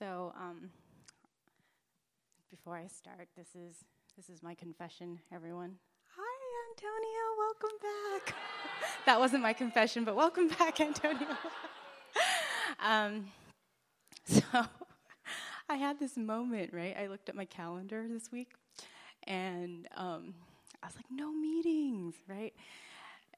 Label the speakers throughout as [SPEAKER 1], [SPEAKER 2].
[SPEAKER 1] So, um, before I start, this is this is my confession, everyone. Hi, Antonio. Welcome back. that wasn't my confession, but welcome back, Antonio. um, so, I had this moment, right? I looked at my calendar this week, and um, I was like, no meetings, right?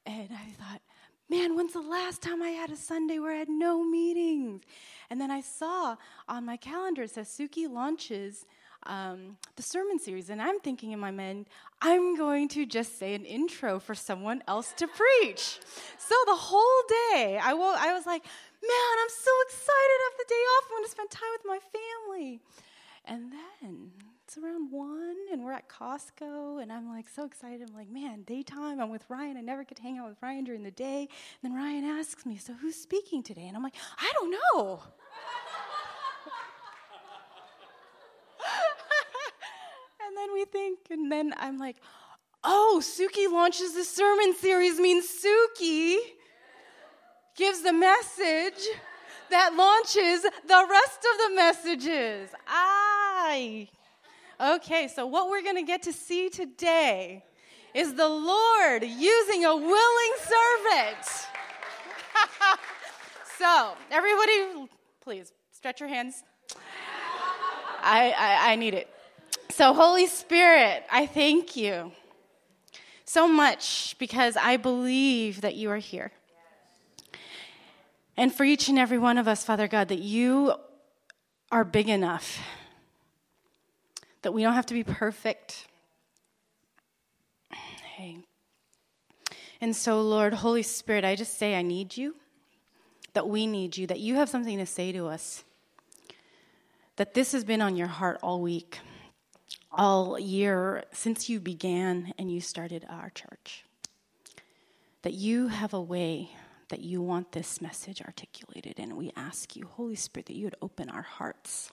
[SPEAKER 1] And I thought, man, when's the last time I had a Sunday where I had no meetings? And then I saw on my calendar, it says Suki launches um, the sermon series. And I'm thinking in my mind, I'm going to just say an intro for someone else to preach. So the whole day, I, wo- I was like, man, I'm so excited to have the day off. I want to spend time with my family. And then it's around one, and we're at Costco, and I'm like so excited. I'm like, man, daytime, I'm with Ryan. I never get to hang out with Ryan during the day. And then Ryan asks me, so who's speaking today? And I'm like, I don't know. and then we think, and then I'm like, oh, Suki launches the sermon series means Suki gives the message that launches the rest of the messages. I. Okay, so what we're going to get to see today is the Lord using a willing servant. so, everybody, please stretch your hands. I, I, I need it. So, Holy Spirit, I thank you so much because I believe that you are here. And for each and every one of us, Father God, that you are big enough, that we don't have to be perfect. Hey. And so, Lord, Holy Spirit, I just say I need you, that we need you, that you have something to say to us, that this has been on your heart all week, all year since you began and you started our church. That you have a way that you want this message articulated. And we ask you, Holy Spirit, that you would open our hearts.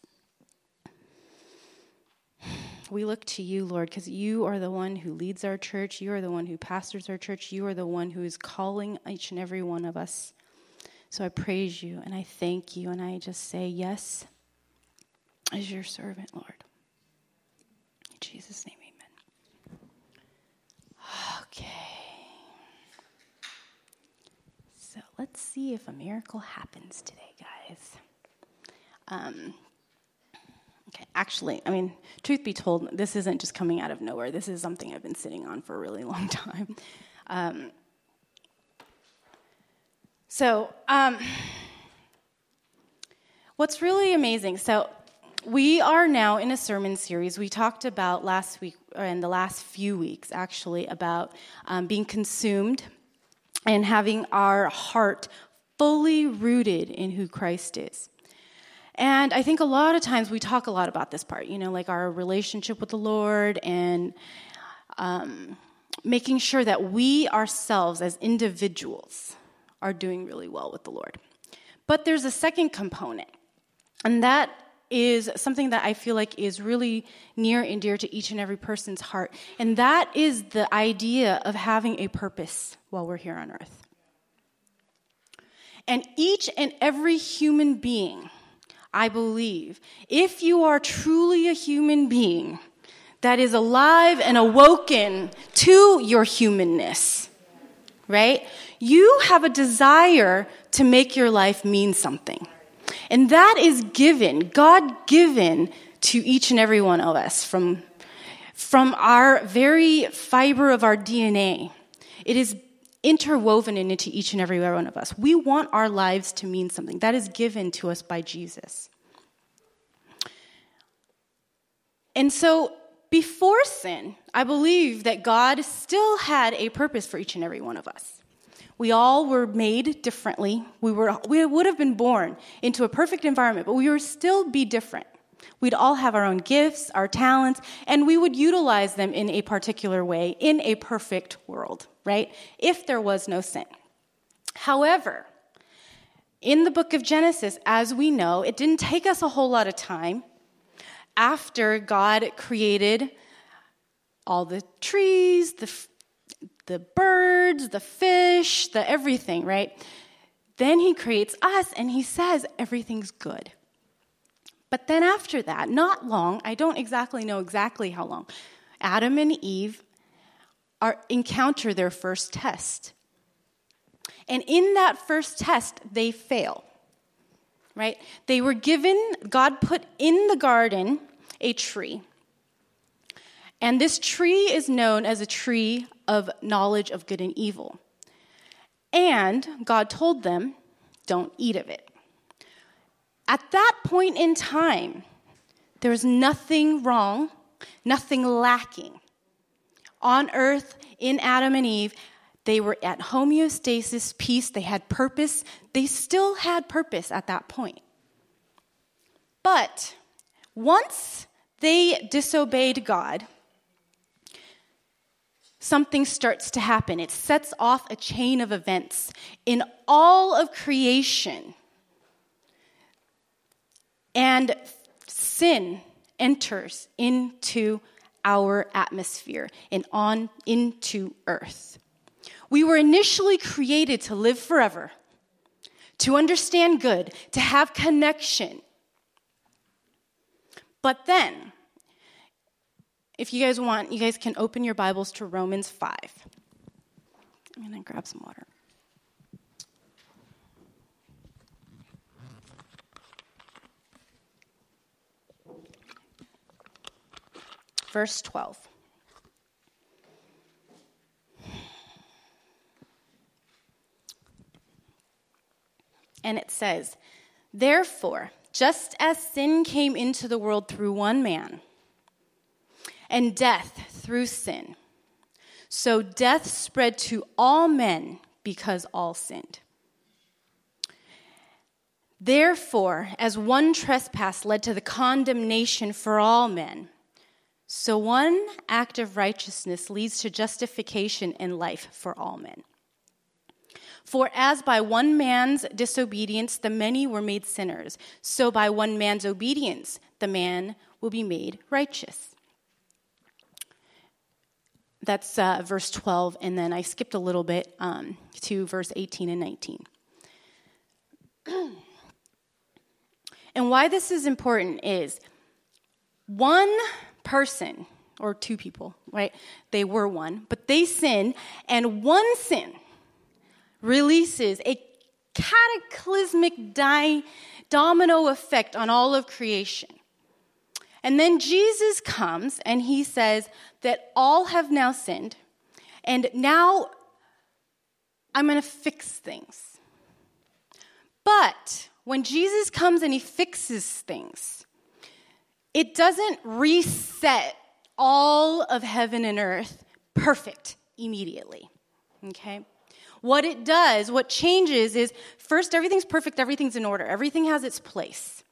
[SPEAKER 1] We look to you, Lord, because you are the one who leads our church. You are the one who pastors our church. You are the one who is calling each and every one of us. So I praise you and I thank you and I just say, Yes, as your servant, Lord. In Jesus' name, amen. Okay. So let's see if a miracle happens today, guys. Um, okay, actually, I mean, truth be told, this isn't just coming out of nowhere. This is something I've been sitting on for a really long time. Um, so, um, what's really amazing, so we are now in a sermon series. We talked about last week, or in the last few weeks, actually, about um, being consumed and having our heart fully rooted in who Christ is. And I think a lot of times we talk a lot about this part, you know, like our relationship with the Lord and um, making sure that we ourselves as individuals are doing really well with the Lord. But there's a second component, and that is something that I feel like is really near and dear to each and every person's heart. And that is the idea of having a purpose while we're here on earth. And each and every human being, I believe, if you are truly a human being that is alive and awoken to your humanness, right? You have a desire to make your life mean something. And that is given, God given to each and every one of us from, from our very fiber of our DNA. It is interwoven into each and every one of us. We want our lives to mean something. That is given to us by Jesus. And so, before sin, I believe that God still had a purpose for each and every one of us. We all were made differently. We, were, we would have been born into a perfect environment, but we would still be different. We'd all have our own gifts, our talents, and we would utilize them in a particular way in a perfect world, right? If there was no sin. However, in the book of Genesis, as we know, it didn't take us a whole lot of time after God created all the trees, the, the birds, the fish, the everything, right? Then he creates us and he says everything's good. But then after that, not long, I don't exactly know exactly how long, Adam and Eve are, encounter their first test. And in that first test, they fail. Right? They were given, God put in the garden a tree. And this tree is known as a tree of knowledge of good and evil. And God told them, don't eat of it. At that point in time, there was nothing wrong, nothing lacking. On earth, in Adam and Eve, they were at homeostasis, peace, they had purpose. They still had purpose at that point. But once they disobeyed God, something starts to happen. It sets off a chain of events in all of creation. And sin enters into our atmosphere and on into earth. We were initially created to live forever, to understand good, to have connection. But then, if you guys want, you guys can open your Bibles to Romans 5. I'm going to grab some water. Verse 12. And it says, Therefore, just as sin came into the world through one man, and death through sin. So death spread to all men because all sinned. Therefore, as one trespass led to the condemnation for all men, so one act of righteousness leads to justification and life for all men. For as by one man's disobedience the many were made sinners, so by one man's obedience the man will be made righteous. That's uh, verse 12, and then I skipped a little bit um, to verse 18 and 19. and why this is important is one person, or two people, right? They were one, but they sin, and one sin releases a cataclysmic di- domino effect on all of creation. And then Jesus comes and he says that all have now sinned, and now I'm going to fix things. But when Jesus comes and he fixes things, it doesn't reset all of heaven and earth perfect immediately. Okay? What it does, what changes is first, everything's perfect, everything's in order, everything has its place.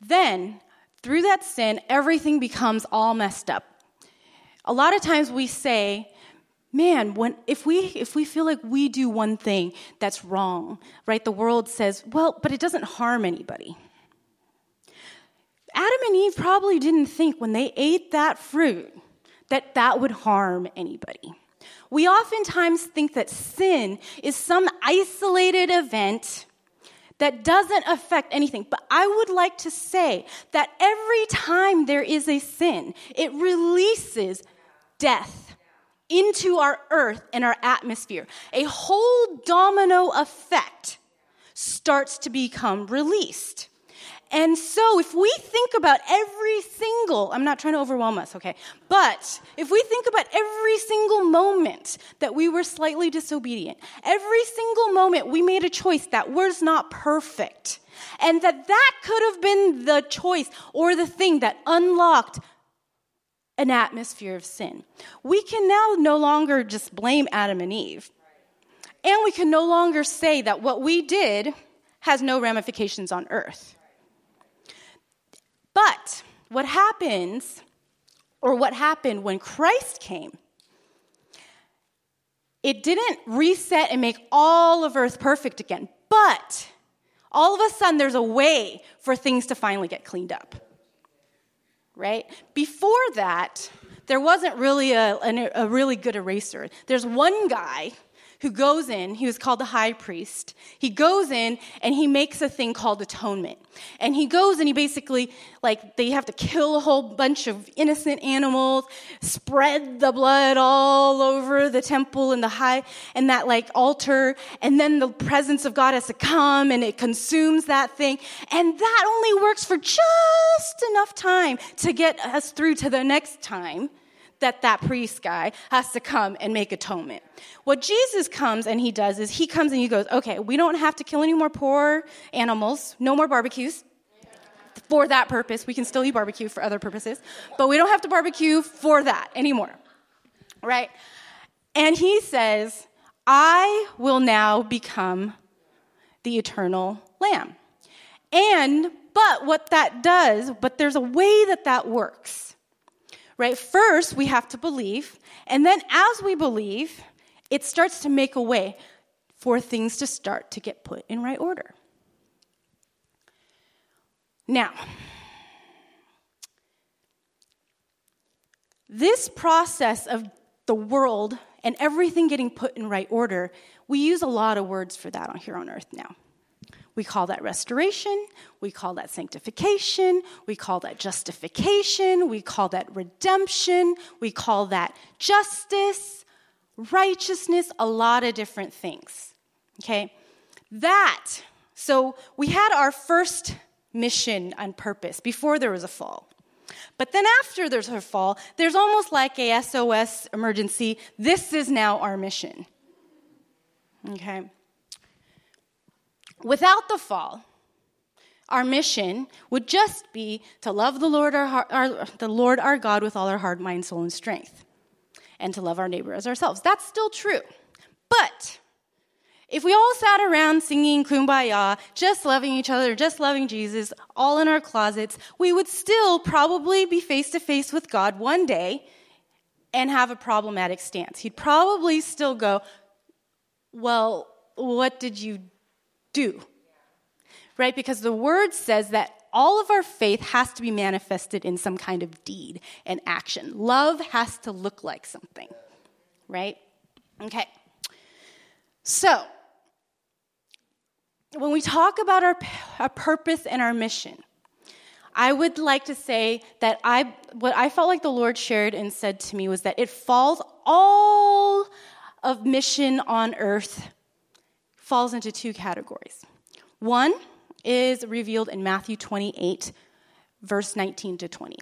[SPEAKER 1] Then through that sin, everything becomes all messed up. A lot of times we say, man, when, if, we, if we feel like we do one thing that's wrong, right, the world says, well, but it doesn't harm anybody. Adam and Eve probably didn't think when they ate that fruit that that would harm anybody. We oftentimes think that sin is some isolated event that doesn't affect anything. But I would like to say that every time there is a sin, it releases death into our earth and our atmosphere. A whole domino effect starts to become released. And so, if we think about every single, I'm not trying to overwhelm us, okay? But if we think about every single moment that we were slightly disobedient, every single moment we made a choice that was not perfect, and that that could have been the choice or the thing that unlocked an atmosphere of sin, we can now no longer just blame Adam and Eve. And we can no longer say that what we did has no ramifications on earth. What happens, or what happened when Christ came, it didn't reset and make all of earth perfect again, but all of a sudden there's a way for things to finally get cleaned up. Right? Before that, there wasn't really a, a really good eraser. There's one guy who goes in, he was called the high priest. He goes in and he makes a thing called atonement. And he goes and he basically, like, they have to kill a whole bunch of innocent animals, spread the blood all over the temple and the high, and that, like, altar. And then the presence of God has to come and it consumes that thing. And that only works for just enough time to get us through to the next time that that priest guy has to come and make atonement. What Jesus comes and he does is he comes and he goes, okay, we don't have to kill any more poor animals, no more barbecues. For that purpose, we can still eat barbecue for other purposes, but we don't have to barbecue for that anymore. Right? And he says, I will now become the eternal lamb. And, but what that does, but there's a way that that works right? First, we have to believe, and then as we believe, it starts to make a way for things to start to get put in right order. Now, this process of the world and everything getting put in right order, we use a lot of words for that on here on earth now. We call that restoration. We call that sanctification. We call that justification. We call that redemption. We call that justice, righteousness, a lot of different things. Okay? That, so we had our first mission and purpose before there was a fall. But then after there's a fall, there's almost like a SOS emergency. This is now our mission. Okay? Without the fall, our mission would just be to love the Lord our, our, the Lord our God with all our heart, mind, soul, and strength, and to love our neighbor as ourselves. That's still true. But if we all sat around singing kumbaya, just loving each other, just loving Jesus, all in our closets, we would still probably be face to face with God one day and have a problematic stance. He'd probably still go, Well, what did you do. Right? Because the word says that all of our faith has to be manifested in some kind of deed and action. Love has to look like something. Right? Okay. So, when we talk about our, our purpose and our mission, I would like to say that I, what I felt like the Lord shared and said to me was that it falls all of mission on earth falls into two categories. One is revealed in Matthew 28, verse 19 to 20.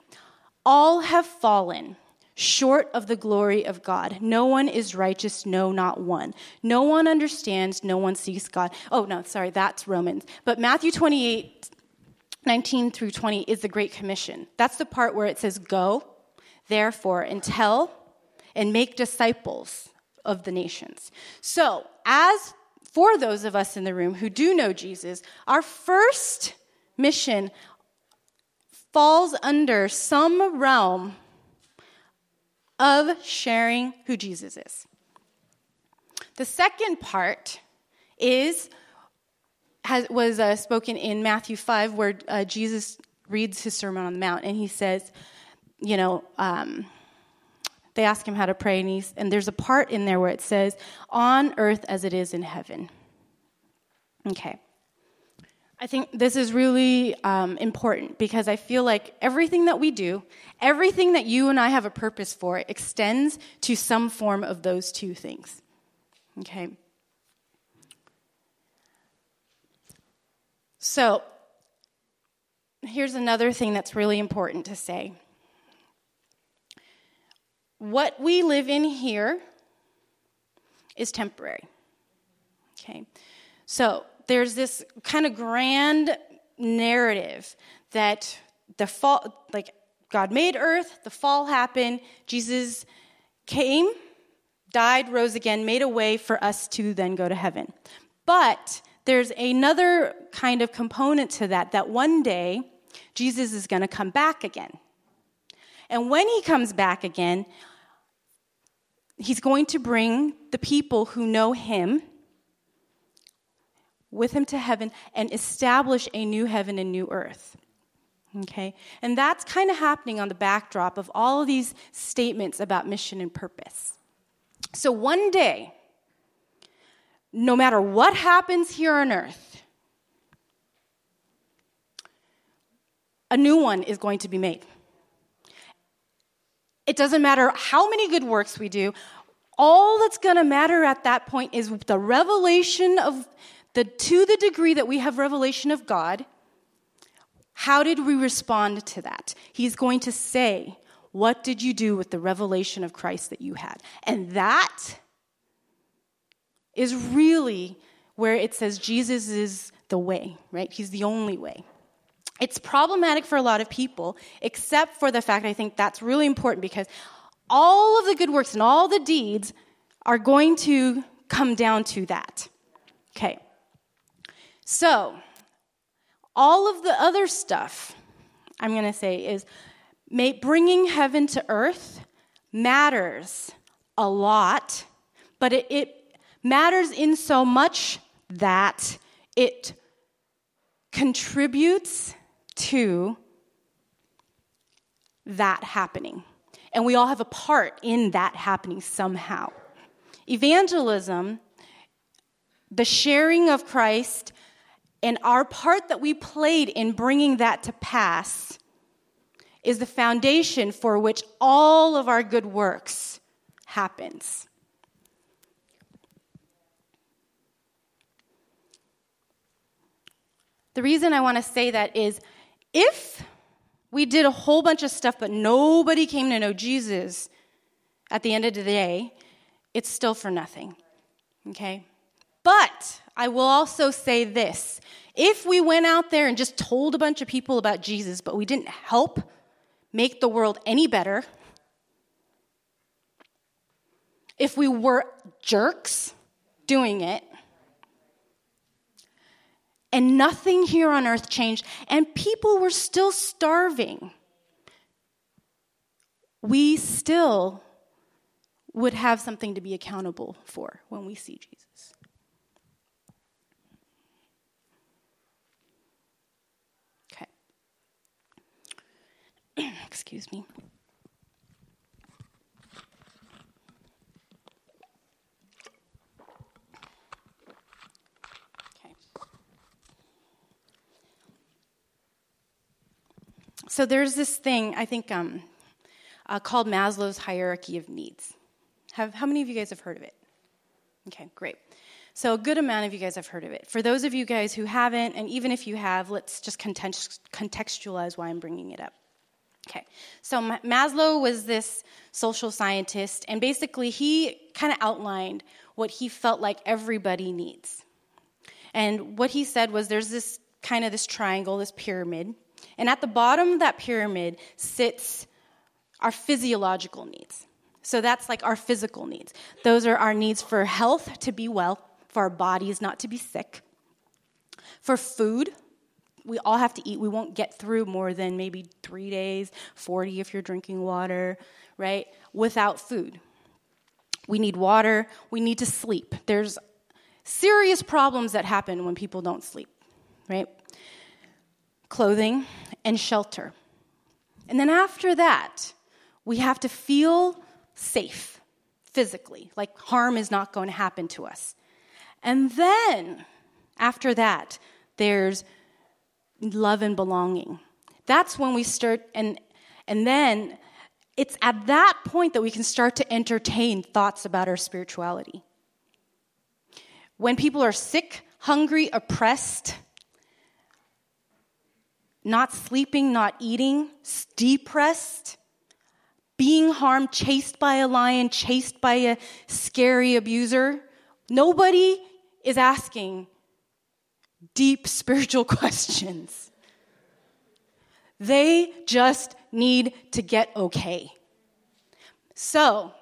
[SPEAKER 1] All have fallen short of the glory of God. No one is righteous, no, not one. No one understands, no one seeks God. Oh, no, sorry, that's Romans. But Matthew 28, 19 through 20 is the Great Commission. That's the part where it says, Go, therefore, and tell and make disciples of the nations. So, as for those of us in the room who do know Jesus, our first mission falls under some realm of sharing who Jesus is. The second part is has, was uh, spoken in Matthew 5, where uh, Jesus reads his Sermon on the Mount, and he says, you know, um, they ask him how to pray, and, he's, and there's a part in there where it says, on earth as it is in heaven. Okay. I think this is really um, important because I feel like everything that we do, everything that you and I have a purpose for, extends to some form of those two things. Okay? So, here's another thing that's really important to say what we live in here is temporary. Okay? So there's this kind of grand narrative that the fall, like God made earth, the fall happened, Jesus came, died, rose again, made a way for us to then go to heaven. But there's another kind of component to that, that one day Jesus is going to come back again. And when he comes back again, he's going to bring the people who know him with him to heaven and establish a new heaven and new earth. Okay? And that's kind of happening on the backdrop of all of these statements about mission and purpose. So one day, no matter what happens here on earth, a new one is going to be made. It doesn't matter how many good works we do, all that's going to matter at that point is the revelation of the to the degree that we have revelation of God how did we respond to that? He's going to say what did you do with the revelation of Christ that you had? And that is really where it says Jesus is the way right? He's the only way it's problematic for a lot of people except for the fact I think that's really important because all of the good works and all the deeds are going to come down to that. Okay. So, all of the other stuff, I'm going to say, is bringing heaven to earth matters a lot, but it, it matters in so much that it contributes to that happening. And we all have a part in that happening somehow. Evangelism, the sharing of Christ, and our part that we played in bringing that to pass is the foundation for which all of our good works happens. The reason I want to say that is if we did a whole bunch of stuff, but nobody came to know Jesus at the end of the day, it's still for nothing. Okay? But I will also say this if we went out there and just told a bunch of people about Jesus, but we didn't help make the world any better, if we were jerks doing it, and nothing here on earth changed, and people were still starving, we still would have something to be accountable for when we see Jesus. Okay. Excuse me. So there's this thing, I think, um, uh, called Maslow's hierarchy of needs. Have, how many of you guys have heard of it? Okay, great. So, a good amount of you guys have heard of it. For those of you guys who haven't, and even if you have, let's just contextualize why I'm bringing it up. Okay, so Maslow was this social scientist, and basically he kind of outlined what he felt like everybody needs. And what he said was there's this kind of this triangle, this pyramid, and at the bottom of that pyramid sits our physiological needs. So that's like our physical needs. Those are our needs for health, to be well, for our bodies not to be sick. For food, we all have to eat. We won't get through more than maybe three days, 40 if you're drinking water, right? Without food. We need water. We need to sleep. There's serious problems that happen when people don't sleep, right? Clothing, and shelter. And then after that, we have to feel safe physically, like harm is not going to happen to us. And then after that, there's love and belonging. That's when we start, and, and then it's at that point that we can start to entertain thoughts about our spirituality. When people are sick, hungry, oppressed, not sleeping, not eating, depressed, being harmed, chased by a lion, chased by a scary abuser. Nobody is asking deep spiritual questions. They just need to get okay. So,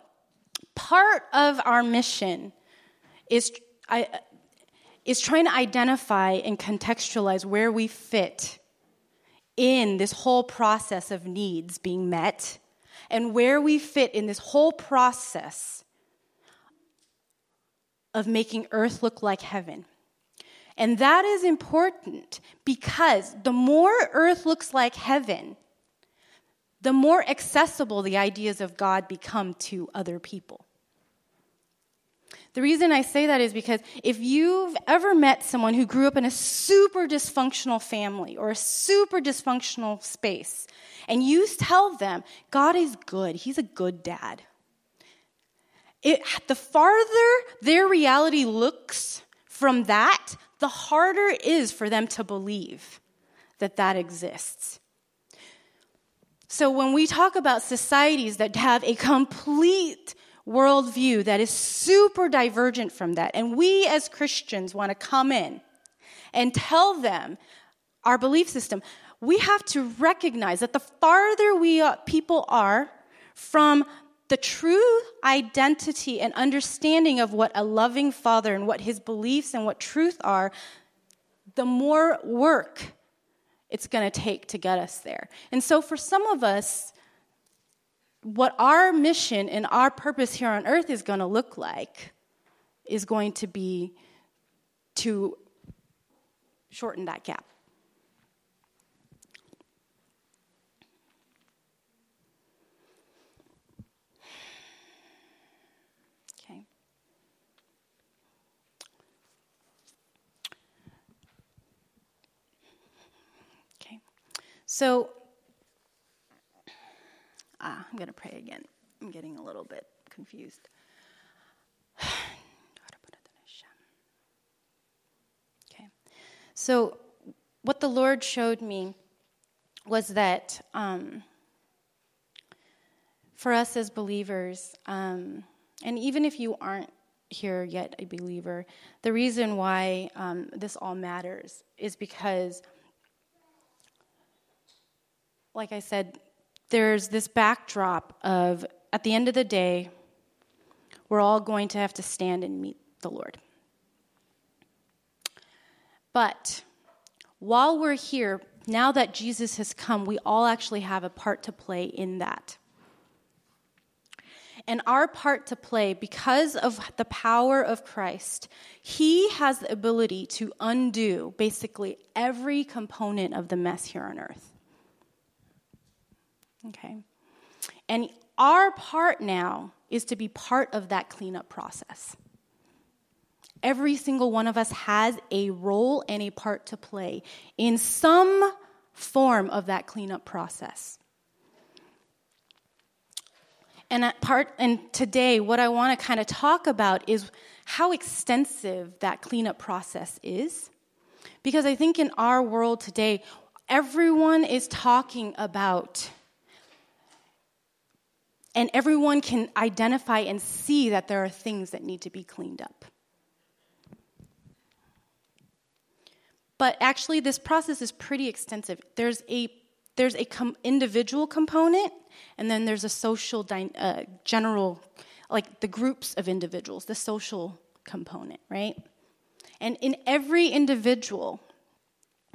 [SPEAKER 1] part of our mission is, is trying to identify and contextualize where we fit in this whole process of needs being met and where we fit in this whole process of making earth look like heaven. And that is important because the more earth looks like heaven, the more accessible the ideas of God become to other people. The reason I say that is because if you've ever met someone who grew up in a super dysfunctional family or a super dysfunctional space, and you tell them, God is good, He's a good dad, it, the farther their reality looks from that, the harder it is for them to believe that that exists. So when we talk about societies that have a complete worldview that is super divergent from that, and we as Christians want to come in and tell them our belief system, we have to recognize that the farther we people are from the true identity and understanding of what a loving father and what his beliefs and what truth are, the more work it's going to take to get us there. And so, for some of us, what our mission and our purpose here on earth is going to look like is going to be to shorten that gap. So, ah, I'm going to pray again. I'm getting a little bit confused. Okay. So, what the Lord showed me was that um, for us as believers, um, and even if you aren't here yet a believer, the reason why um, this all matters is because like I said, there's this backdrop of at the end of the day, we're all going to have to stand and meet the Lord. But while we're here, now that Jesus has come, we all actually have a part to play in that. And our part to play, because of the power of Christ, He has the ability to undo basically every component of the mess here on earth. Okay? And our part now is to be part of that cleanup process. Every single one of us has a role and a part to play in some form of that cleanup process. And part and today what I want to kind of talk about is how extensive that cleanup process is. Because I think in our world today everyone is talking about and everyone can identify and see that there are things that need to be cleaned up. But actually, this process is pretty extensive. There's a there's a com- individual component, and then there's a social dy- uh, general, like the groups of individuals, the social component, right? And in every individual,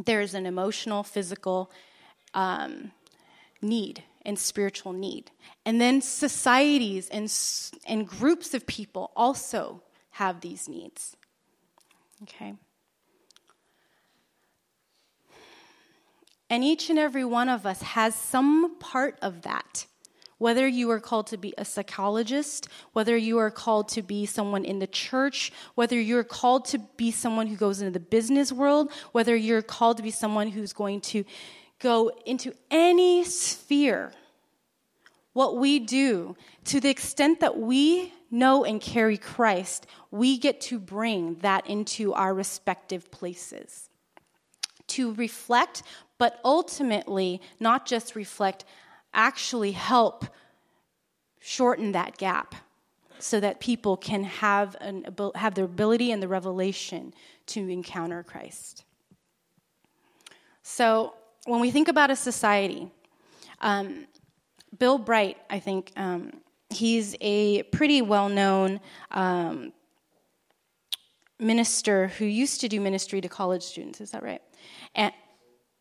[SPEAKER 1] there is an emotional, physical um, need and spiritual need. And then societies and, and groups of people also have these needs. Okay? And each and every one of us has some part of that. Whether you are called to be a psychologist, whether you are called to be someone in the church, whether you're called to be someone who goes into the business world, whether you're called to be someone who's going to go into any sphere. What we do, to the extent that we know and carry Christ, we get to bring that into our respective places. To reflect, but ultimately, not just reflect, actually help shorten that gap so that people can have, an, have the ability and the revelation to encounter Christ. So, when we think about a society, um, Bill Bright, I think, um, he's a pretty well known um, minister who used to do ministry to college students. Is that right? And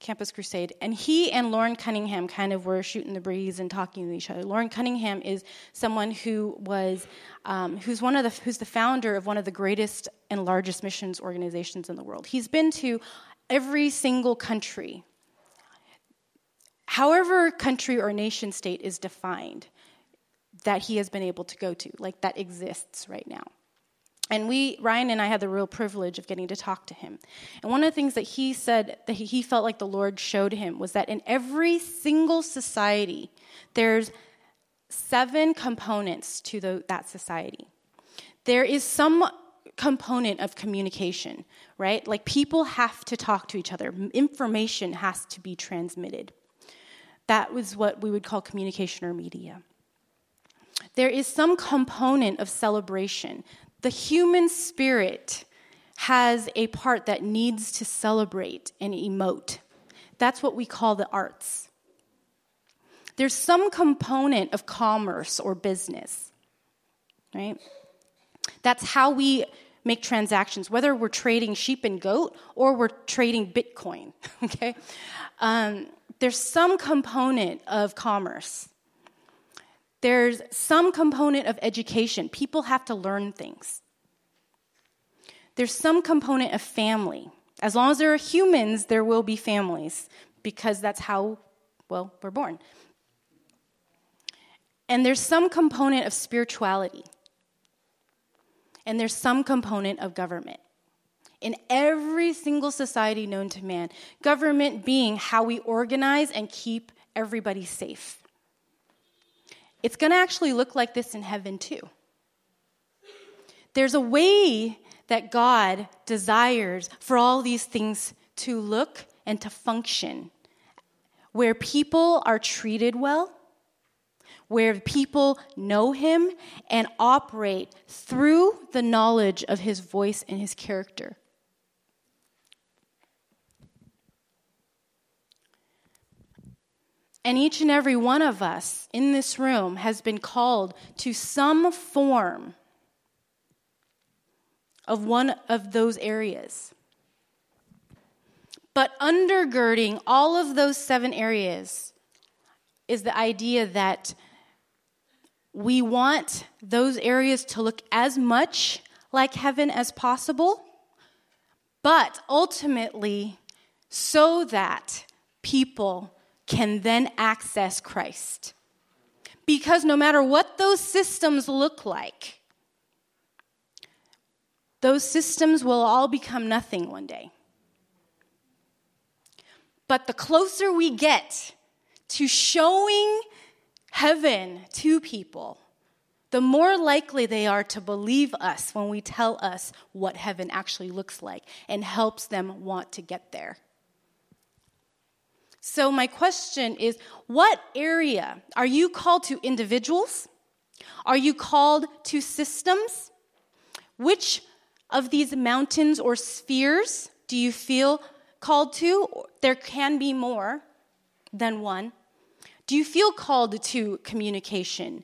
[SPEAKER 1] Campus Crusade. And he and Loren Cunningham kind of were shooting the breeze and talking to each other. Loren Cunningham is someone who was, um, who's one of the, who's the founder of one of the greatest and largest missions organizations in the world. He's been to every single country however country or nation state is defined that he has been able to go to, like that exists right now. And we, Ryan and I, had the real privilege of getting to talk to him. And one of the things that he said that he felt like the Lord showed him was that in every single society, there's seven components to the, that society. There is some component of communication, right? Like people have to talk to each other, information has to be transmitted. That was what we would call communication or media. There is some component of celebration the human spirit has a part that needs to celebrate and emote. That's what we call the arts. There's some component of commerce or business, right? That's how we make transactions, whether we're trading sheep and goat or we're trading Bitcoin, okay? Um, there's some component of commerce. There's some component of education. People have to learn things. There's some component of family. As long as there are humans, there will be families because that's how, well, we're born. And there's some component of spirituality. And there's some component of government. In every single society known to man, government being how we organize and keep everybody safe. It's going to actually look like this in heaven too. There's a way that God desires for all these things to look and to function, where people are treated well, where people know Him and operate through the knowledge of His voice and His character. And each and every one of us in this room has been called to some form of one of those areas. But undergirding all of those seven areas is the idea that we want those areas to look as much like heaven as possible, but ultimately so that people can then access Christ. Because no matter what those systems look like, those systems will all become nothing one day. But the closer we get to showing heaven to people, the more likely they are to believe us when we tell us what heaven actually looks like and helps them want to get there. So, my question is what area are you called to individuals? Are you called to systems? Which of these mountains or spheres do you feel called to? There can be more than one. Do you feel called to communication?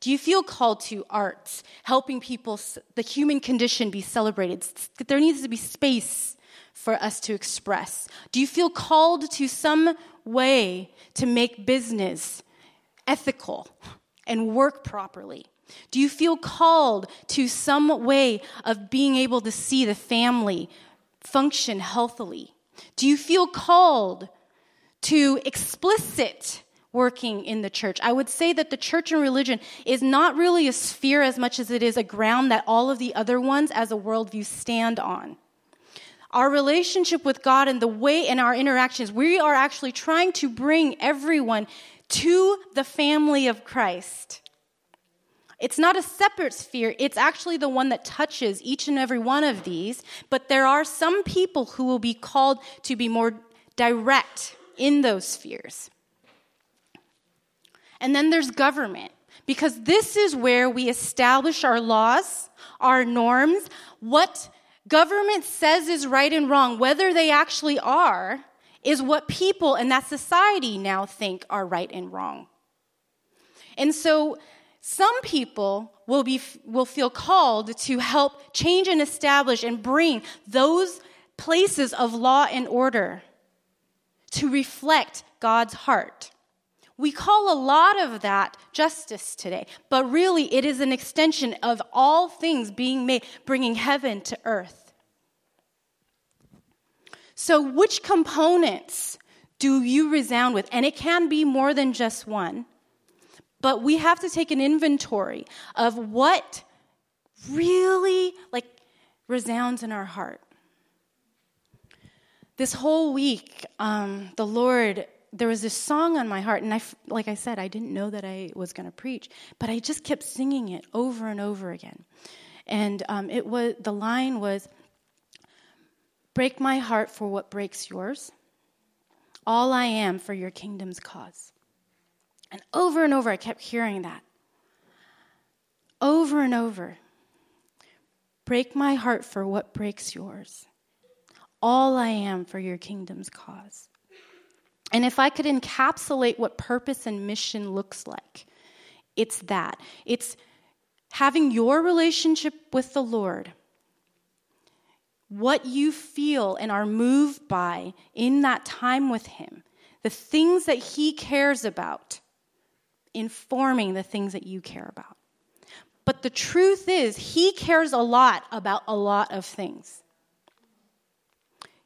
[SPEAKER 1] Do you feel called to arts, helping people, the human condition be celebrated? There needs to be space for us to express? Do you feel called to some way to make business ethical and work properly? Do you feel called to some way of being able to see the family function healthily? Do you feel called to explicit working in the church? I would say that the church and religion is not really a sphere as much as it is a ground that all of the other ones as a worldview stand on our relationship with God and the way in our interactions, we are actually trying to bring everyone to the family of Christ. It's not a separate sphere, it's actually the one that touches each and every one of these. But there are some people who will be called to be more direct in those spheres. And then there's government, because this is where we establish our laws, our norms, what government says is right and wrong, whether they actually are, is what people in that society now think are right and wrong. And so some people will, be, will feel called to help change and establish and bring those places of law and order to reflect God's heart. We call a lot of that justice today, but really it is an extension of all things being made, bringing heaven to earth. So, which components do you resound with? And it can be more than just one, but we have to take an inventory of what really like resounds in our heart. This whole week, um, the Lord, there was this song on my heart, and I, like I said, I didn't know that I was going to preach, but I just kept singing it over and over again. And um, it was the line was, "Break my heart for what breaks yours, all I am for your kingdom's cause." And over and over, I kept hearing that. Over and over. Break my heart for what breaks yours. All I am for your kingdom's cause. And if I could encapsulate what purpose and mission looks like, it's that. It's having your relationship with the Lord, what you feel and are moved by in that time with Him, the things that He cares about, informing the things that you care about. But the truth is, he cares a lot about a lot of things.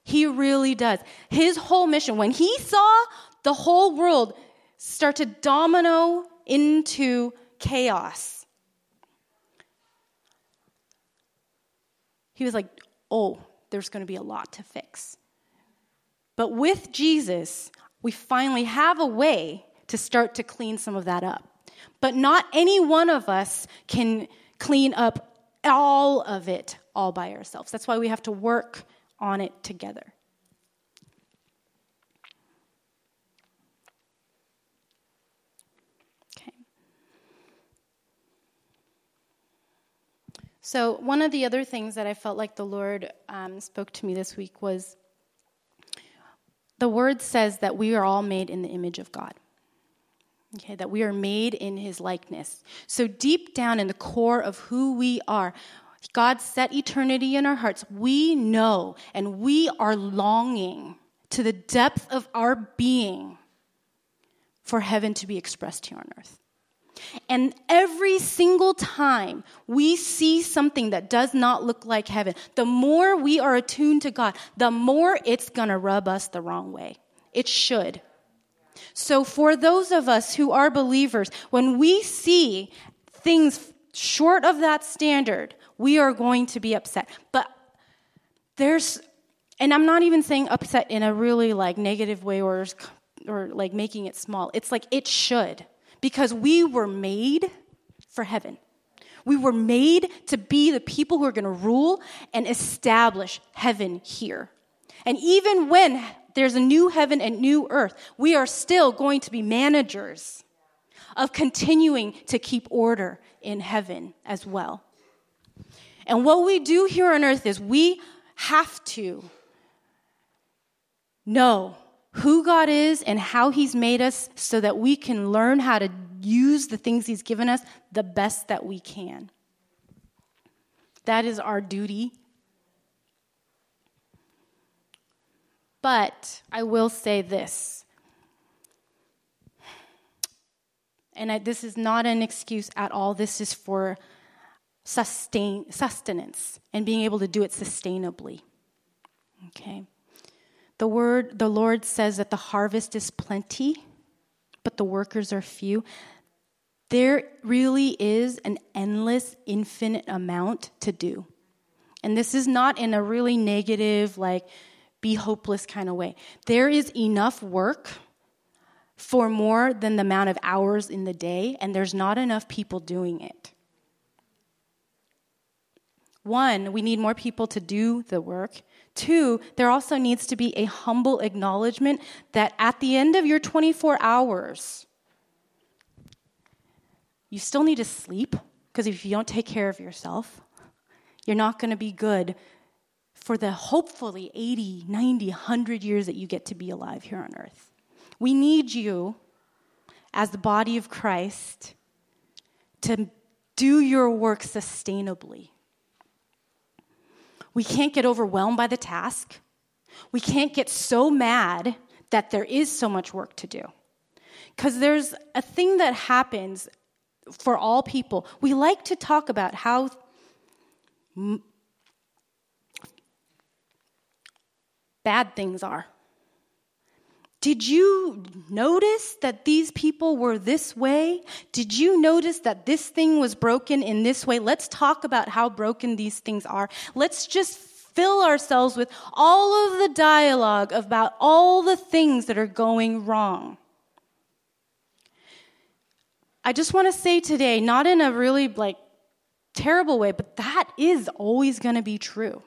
[SPEAKER 1] He really does. His whole mission, when he saw the whole world start to domino into chaos, he was like, oh, there's going to be a lot to fix. But with Jesus, we finally have a way to start to clean some of that up. But not any one of us can clean up all of it all by ourselves. That's why we have to work on it together. Okay. So, one of the other things that I felt like the Lord um, spoke to me this week was the word says that we are all made in the image of God. Okay, that we are made in his likeness. So, deep down in the core of who we are, God set eternity in our hearts. We know and we are longing to the depth of our being for heaven to be expressed here on earth. And every single time we see something that does not look like heaven, the more we are attuned to God, the more it's going to rub us the wrong way. It should. So, for those of us who are believers, when we see things short of that standard, we are going to be upset. But there's, and I'm not even saying upset in a really like negative way or, or like making it small. It's like it should, because we were made for heaven. We were made to be the people who are going to rule and establish heaven here. And even when there's a new heaven and new earth, we are still going to be managers of continuing to keep order in heaven as well. And what we do here on earth is we have to know who God is and how He's made us so that we can learn how to use the things He's given us the best that we can. That is our duty But I will say this. And I, this is not an excuse at all. This is for sustain, sustenance and being able to do it sustainably. Okay. The word, the Lord says that the harvest is plenty, but the workers are few. There really is an endless, infinite amount to do. And this is not in a really negative, like, be hopeless kind of way. There is enough work for more than the amount of hours in the day, and there's not enough people doing it. One, we need more people to do the work. Two, there also needs to be a humble acknowledgement that at the end of your 24 hours, you still need to sleep, because if you don't take care of yourself, you're not going to be good for the hopefully 80, 90, 100 years that you get to be alive here on earth. We need you as the body of Christ to do your work sustainably. We can't get overwhelmed by the task. We can't get so mad that there is so much work to do. Because there's a thing that happens for all people. We like to talk about how bad things are. Did you notice that these people were this way? Did you notice that this thing was broken in this way? Let's talk about how broken these things are. Let's just fill ourselves with all of the dialogue about all the things that are going wrong. I just want to say today, not in a really like terrible way, but that is always going to be true.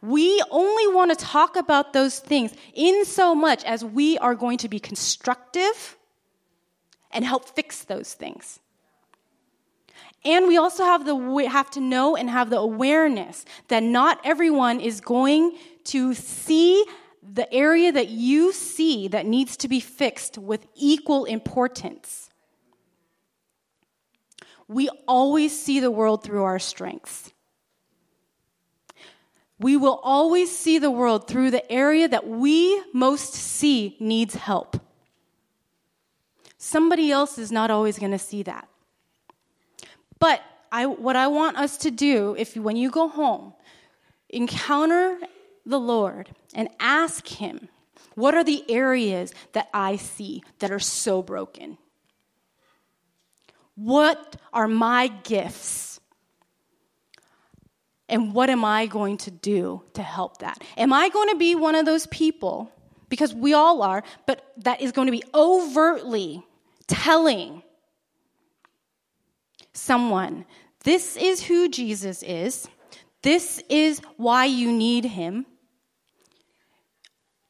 [SPEAKER 1] We only want to talk about those things in so much as we are going to be constructive and help fix those things. And we also have, the, have to know and have the awareness that not everyone is going to see the area that you see that needs to be fixed with equal importance. We always see the world through our strengths. We will always see the world through the area that we most see needs help. Somebody else is not always going to see that. But I, what I want us to do, if when you go home, encounter the Lord and ask Him, what are the areas that I see that are so broken? What are my gifts? And what am I going to do to help that? Am I going to be one of those people, because we all are, but that is going to be overtly telling someone, this is who Jesus is, this is why you need him.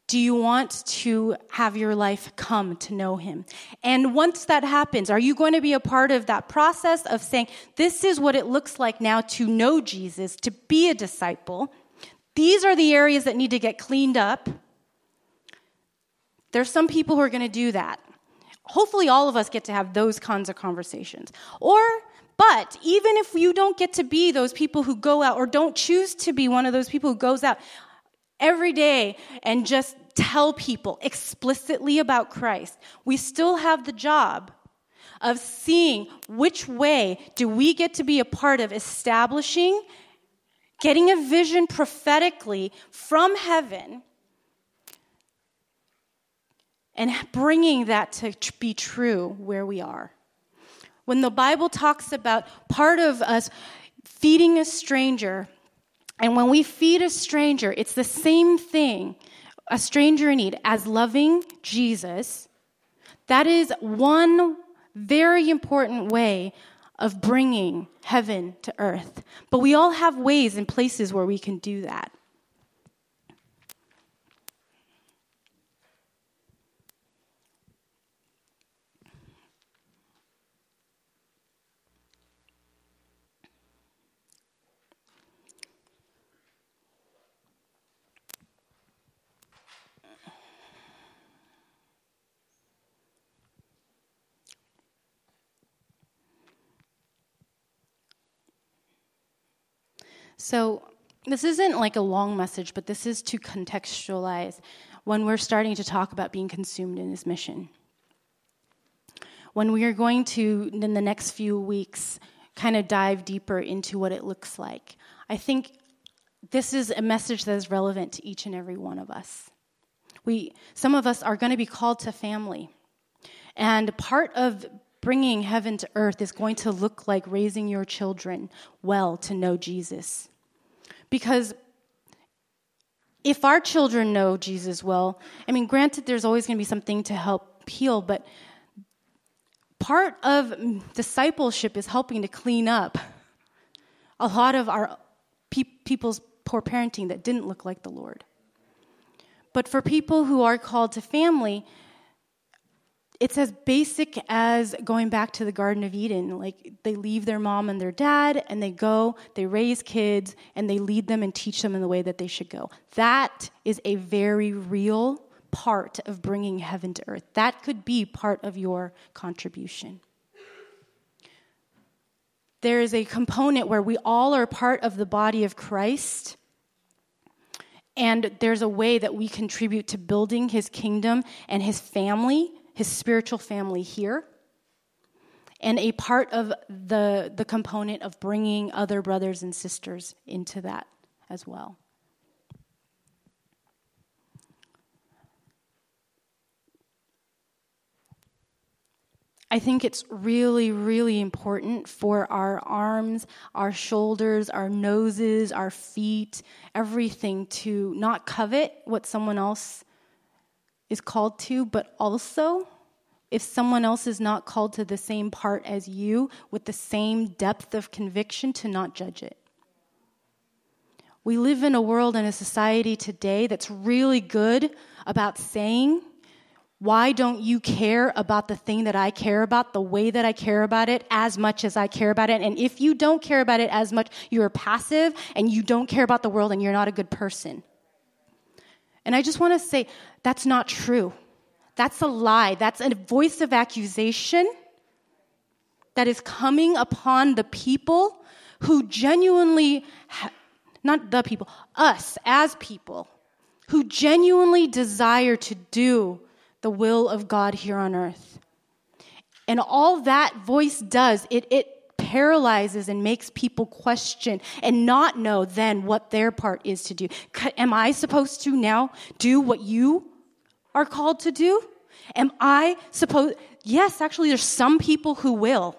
[SPEAKER 1] Do you want to have your life come to know him? And once that happens, are you going to be a part of that process of saying, this is what it looks like now to know Jesus, to be a disciple? These are the areas that need to get cleaned up. There's some people who are going to do that. Hopefully, all of us get to have those kinds of conversations. Or, but even if you don't get to be those people who go out or don't choose to be one of those people who goes out, every day and just tell people explicitly about Christ, we still have the job of seeing which way do we get to be a part of establishing, getting a vision prophetically from heaven, and bringing that to be true where we are. When the Bible talks about part of us feeding a stranger, and when we feed a stranger, it's the same thing, a stranger in need, as loving Jesus. That is one very important way of bringing heaven to earth. But we all have ways and places where we can do that. So, this isn't like a long message, but this is to contextualize when we're starting to talk about being consumed in this mission. When we are going to, in the next few weeks, kind of dive deeper into what it looks like, I think this is a message that is relevant to each and every one of us. We, some of us are going to be called to family. And part of bringing heaven to earth is going to look like raising your children well to know Jesus. Because if our children know Jesus well, I mean, granted, there's always going to be something to help heal, but part of discipleship is helping to clean up a lot of our pe- people's poor parenting that didn't look like the Lord. But for people who are called to family, it's as basic as going back to the Garden of Eden. Like they leave their mom and their dad and they go, they raise kids, and they lead them and teach them in the way that they should go. That is a very real part of bringing heaven to earth. That could be part of your contribution. There is a component where we all are part of the body of Christ. And there's a way that we contribute to building his kingdom and his family his spiritual family here, and a part of the, the component of bringing other brothers and sisters into that as well. I think it's really, really important for our arms, our shoulders, our noses, our feet, everything to not covet what someone else is called to, but also if someone else is not called to the same part as you with the same depth of conviction, to not judge it. We live in a world and a society today that's really good about saying, why don't you care about the thing that I care about, the way that I care about it, as much as I care about it? And if you don't care about it as much, you're passive and you don't care about the world and you're not a good person. And I just want to say that's not true. That's a lie. That's a voice of accusation that is coming upon the people who genuinely, ha- not the people, us as people, who genuinely desire to do the will of God here on earth. And all that voice does, it, it paralyzes and makes people question and not know then what their part is to do. Am I supposed to now do what you are called to do? Am I supposed? Yes, actually, there's some people who will.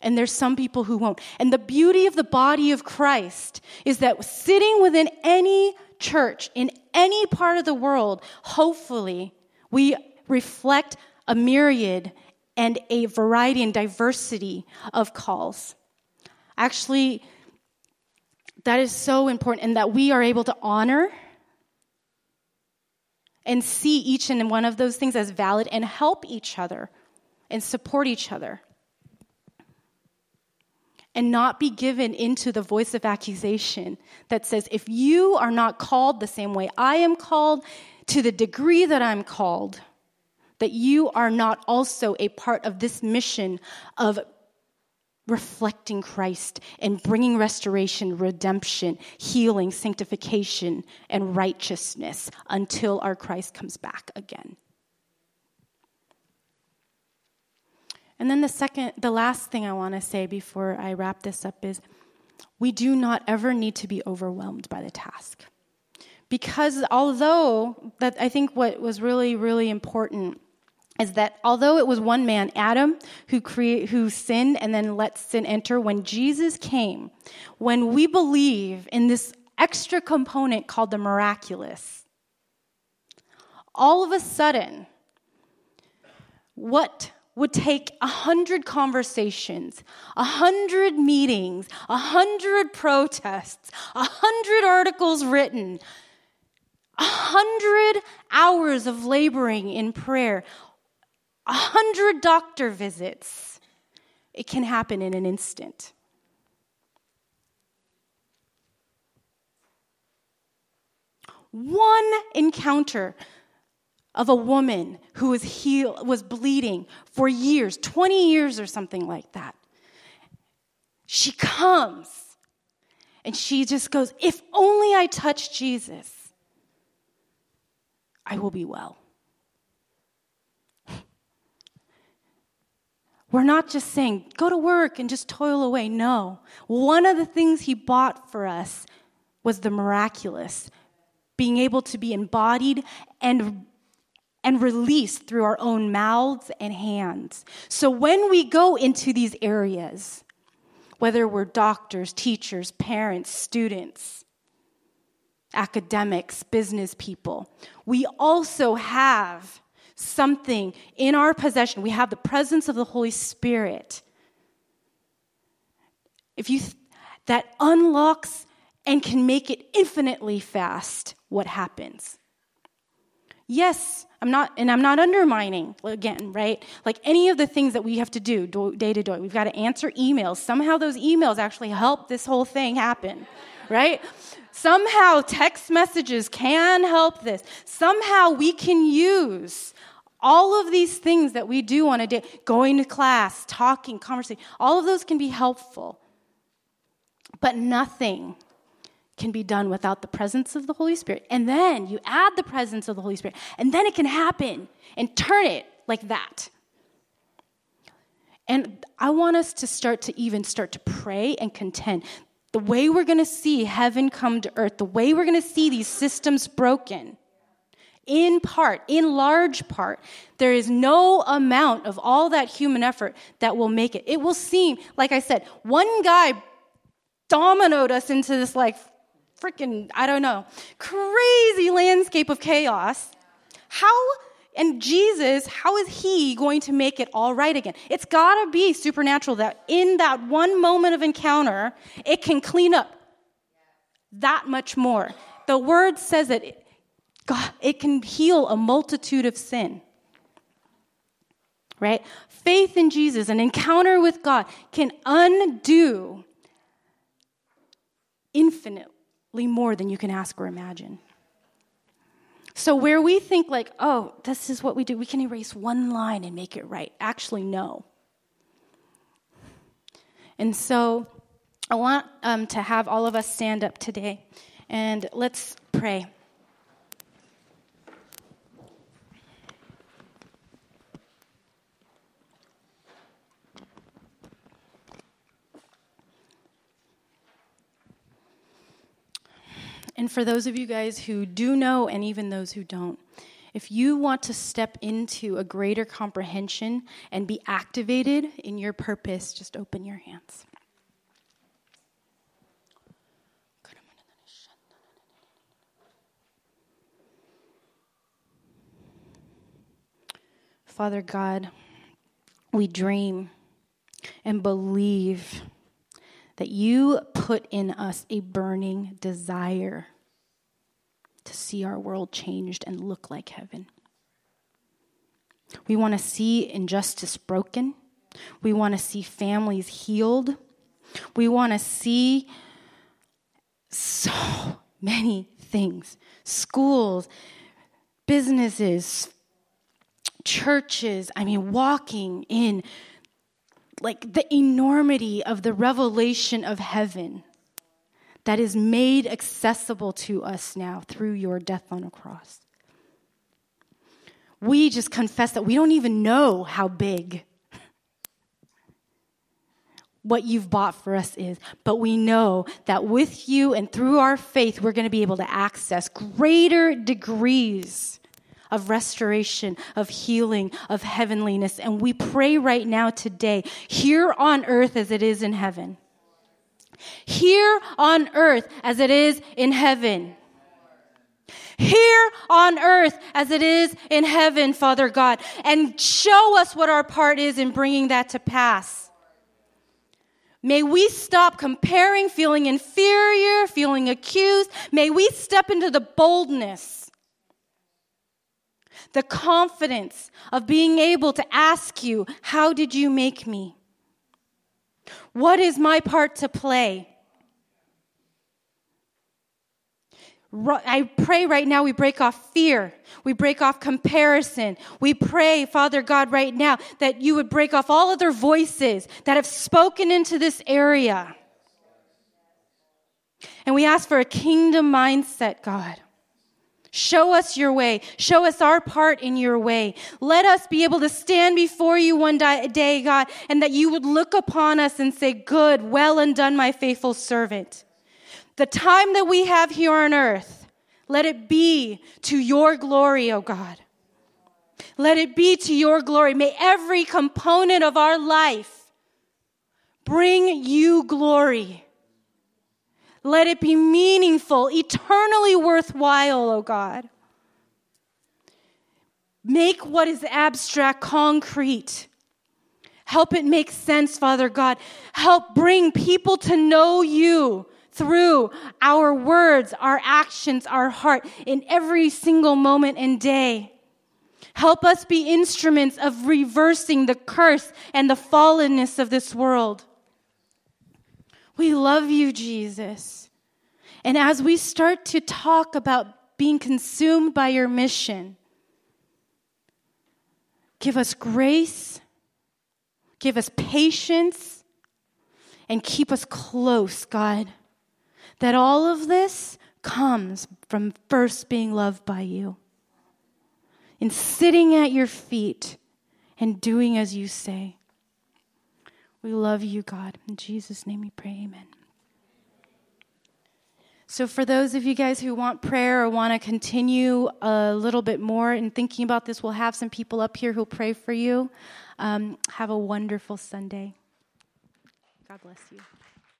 [SPEAKER 1] And there's some people who won't. And the beauty of the body of Christ is that sitting within any church in any part of the world, hopefully, we reflect a myriad and a variety and diversity of calls. Actually, that is so important, and that we are able to honor and see each and one of those things as valid and help each other and support each other and not be given into the voice of accusation that says, if you are not called the same way I am called, to the degree that I'm called, that you are not also a part of this mission of reflecting Christ and bringing restoration, redemption, healing, sanctification, and righteousness until our Christ comes back again. And then the second, the last thing I want to say before I wrap this up is we do not ever need to be overwhelmed by the task. Because although that I think what was really, really important is that although it was one man, Adam, who create, who sinned and then let sin enter, when Jesus came, when we believe in this extra component called the miraculous, all of a sudden, what would take a hundred conversations, a hundred meetings, a hundred protests, a hundred articles written, a hundred hours of laboring in prayer, a hundred doctor visits. It can happen in an instant. One encounter of a woman who was heal, was bleeding for years, 20 years or something like that. She comes and she just goes, If only I touch Jesus, I will be well. We're not just saying, go to work and just toil away. No. One of the things he bought for us was the miraculous, being able to be embodied and and released through our own mouths and hands. So when we go into these areas, whether we're doctors, teachers, parents, students, academics, business people, we also have something in our possession. We have the presence of the Holy Spirit. If you that unlocks and can make it infinitely fast what happens. Yes, I'm not, and I'm not undermining, again, right? Like any of the things that we have to do day to day. We've got to answer emails. Somehow those emails actually help this whole thing happen, right? Somehow text messages can help this. Somehow we can use all of these things that we do on a day, going to class, talking, conversing, all of those can be helpful. But nothing can be done without the presence of the Holy Spirit. And then you add the presence of the Holy Spirit, and then it can happen and turn it like that. And I want us to start to even start to pray and contend. The way we're going to see heaven come to earth, the way we're going to see these systems broken, in part, in large part. There is no amount of all that human effort that will make it. It will seem, like I said, one guy dominoed us into this like freaking, I don't know, crazy landscape of chaos. How and Jesus, how is he going to make it all right again? It's got to be supernatural that in that one moment of encounter, it can clean up that much more. The word says that it, God, it can heal a multitude of sin. Right? Faith in Jesus, an encounter with God, can undo infinitely more than you can ask or imagine. So, where we think, like, oh, this is what we do, we can erase one line and make it right. Actually, no. And so, I want um, to have all of us stand up today and let's pray. And for those of you guys who do know, and even those who don't, if you want to step into a greater comprehension and be activated in your purpose, just open your hands. Father God, we dream and believe that you put in us a burning desire to see our world changed and look like heaven. We want to see injustice broken. We want to see families healed. We want to see so many things schools, businesses, churches. I mean, walking in like the enormity of the revelation of heaven that is made accessible to us now through your death on a cross. We just confess that we don't even know how big what you've bought for us is, but we know that with you and through our faith, we're going to be able to access greater degrees of restoration, of healing, of heavenliness. And we pray right now today, here on earth as it is in heaven. Here on earth as it is in heaven. Here on earth as it is in heaven, Father God, and show us what our part is in bringing that to pass. May we stop comparing, feeling inferior, feeling accused. May we step into the boldness the confidence of being able to ask you, How did you make me? What is my part to play? I pray right now we break off fear. We break off comparison. We pray, Father God, right now that you would break off all other voices that have spoken into this area. And we ask for a kingdom mindset, God. Show us your way. Show us our part in your way. Let us be able to stand before you one day, God, and that you would look upon us and say, Good, well and done, my faithful servant. The time that we have here on earth, let it be to your glory, O oh God. Let it be to your glory. May every component of our life bring you glory. Let it be meaningful, eternally worthwhile, oh God. Make what is abstract concrete. Help it make sense, Father God. Help bring people to know you through our words, our actions, our heart in every single moment and day. Help us be instruments of reversing the curse and the fallenness of this world. We love you, Jesus. And as we start to talk about being consumed by your mission, give us grace, give us patience, and keep us close, God. That all of this comes from first being loved by you, in sitting at your feet and doing as you say. We love you, God. In Jesus' name we pray, amen. So, for those of you guys who want prayer or want to continue a little bit more in thinking about this, we'll have some people up here who'll pray for you. Um, have a wonderful Sunday. God bless you.